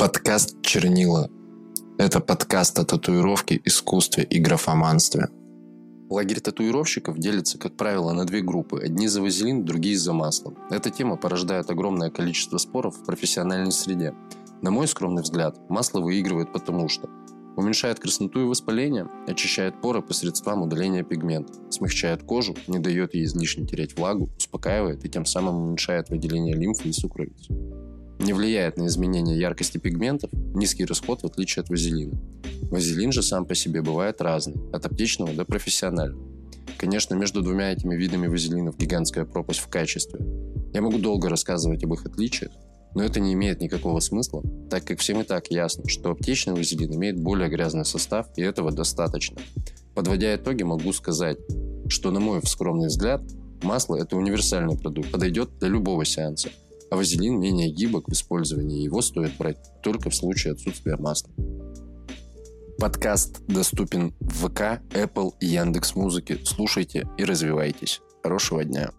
Подкаст «Чернила». Это подкаст о татуировке, искусстве и графоманстве. Лагерь татуировщиков делится, как правило, на две группы. Одни за вазелин, другие за масло. Эта тема порождает огромное количество споров в профессиональной среде. На мой скромный взгляд, масло выигрывает потому что уменьшает красноту и воспаление, очищает поры посредством удаления пигмента, смягчает кожу, не дает ей излишне терять влагу, успокаивает и тем самым уменьшает выделение лимфы и сукровицы не влияет на изменение яркости пигментов, низкий расход в отличие от вазелина. Вазелин же сам по себе бывает разный, от аптечного до профессионального. Конечно, между двумя этими видами вазелинов гигантская пропасть в качестве. Я могу долго рассказывать об их отличиях, но это не имеет никакого смысла, так как всем и так ясно, что аптечный вазелин имеет более грязный состав, и этого достаточно. Подводя итоги, могу сказать, что, на мой скромный взгляд, масло – это универсальный продукт, подойдет для любого сеанса – а вазелин менее гибок в использовании. Его стоит брать только в случае отсутствия масла. Подкаст доступен в ВК, Apple и Яндекс Музыки. Слушайте и развивайтесь. Хорошего дня.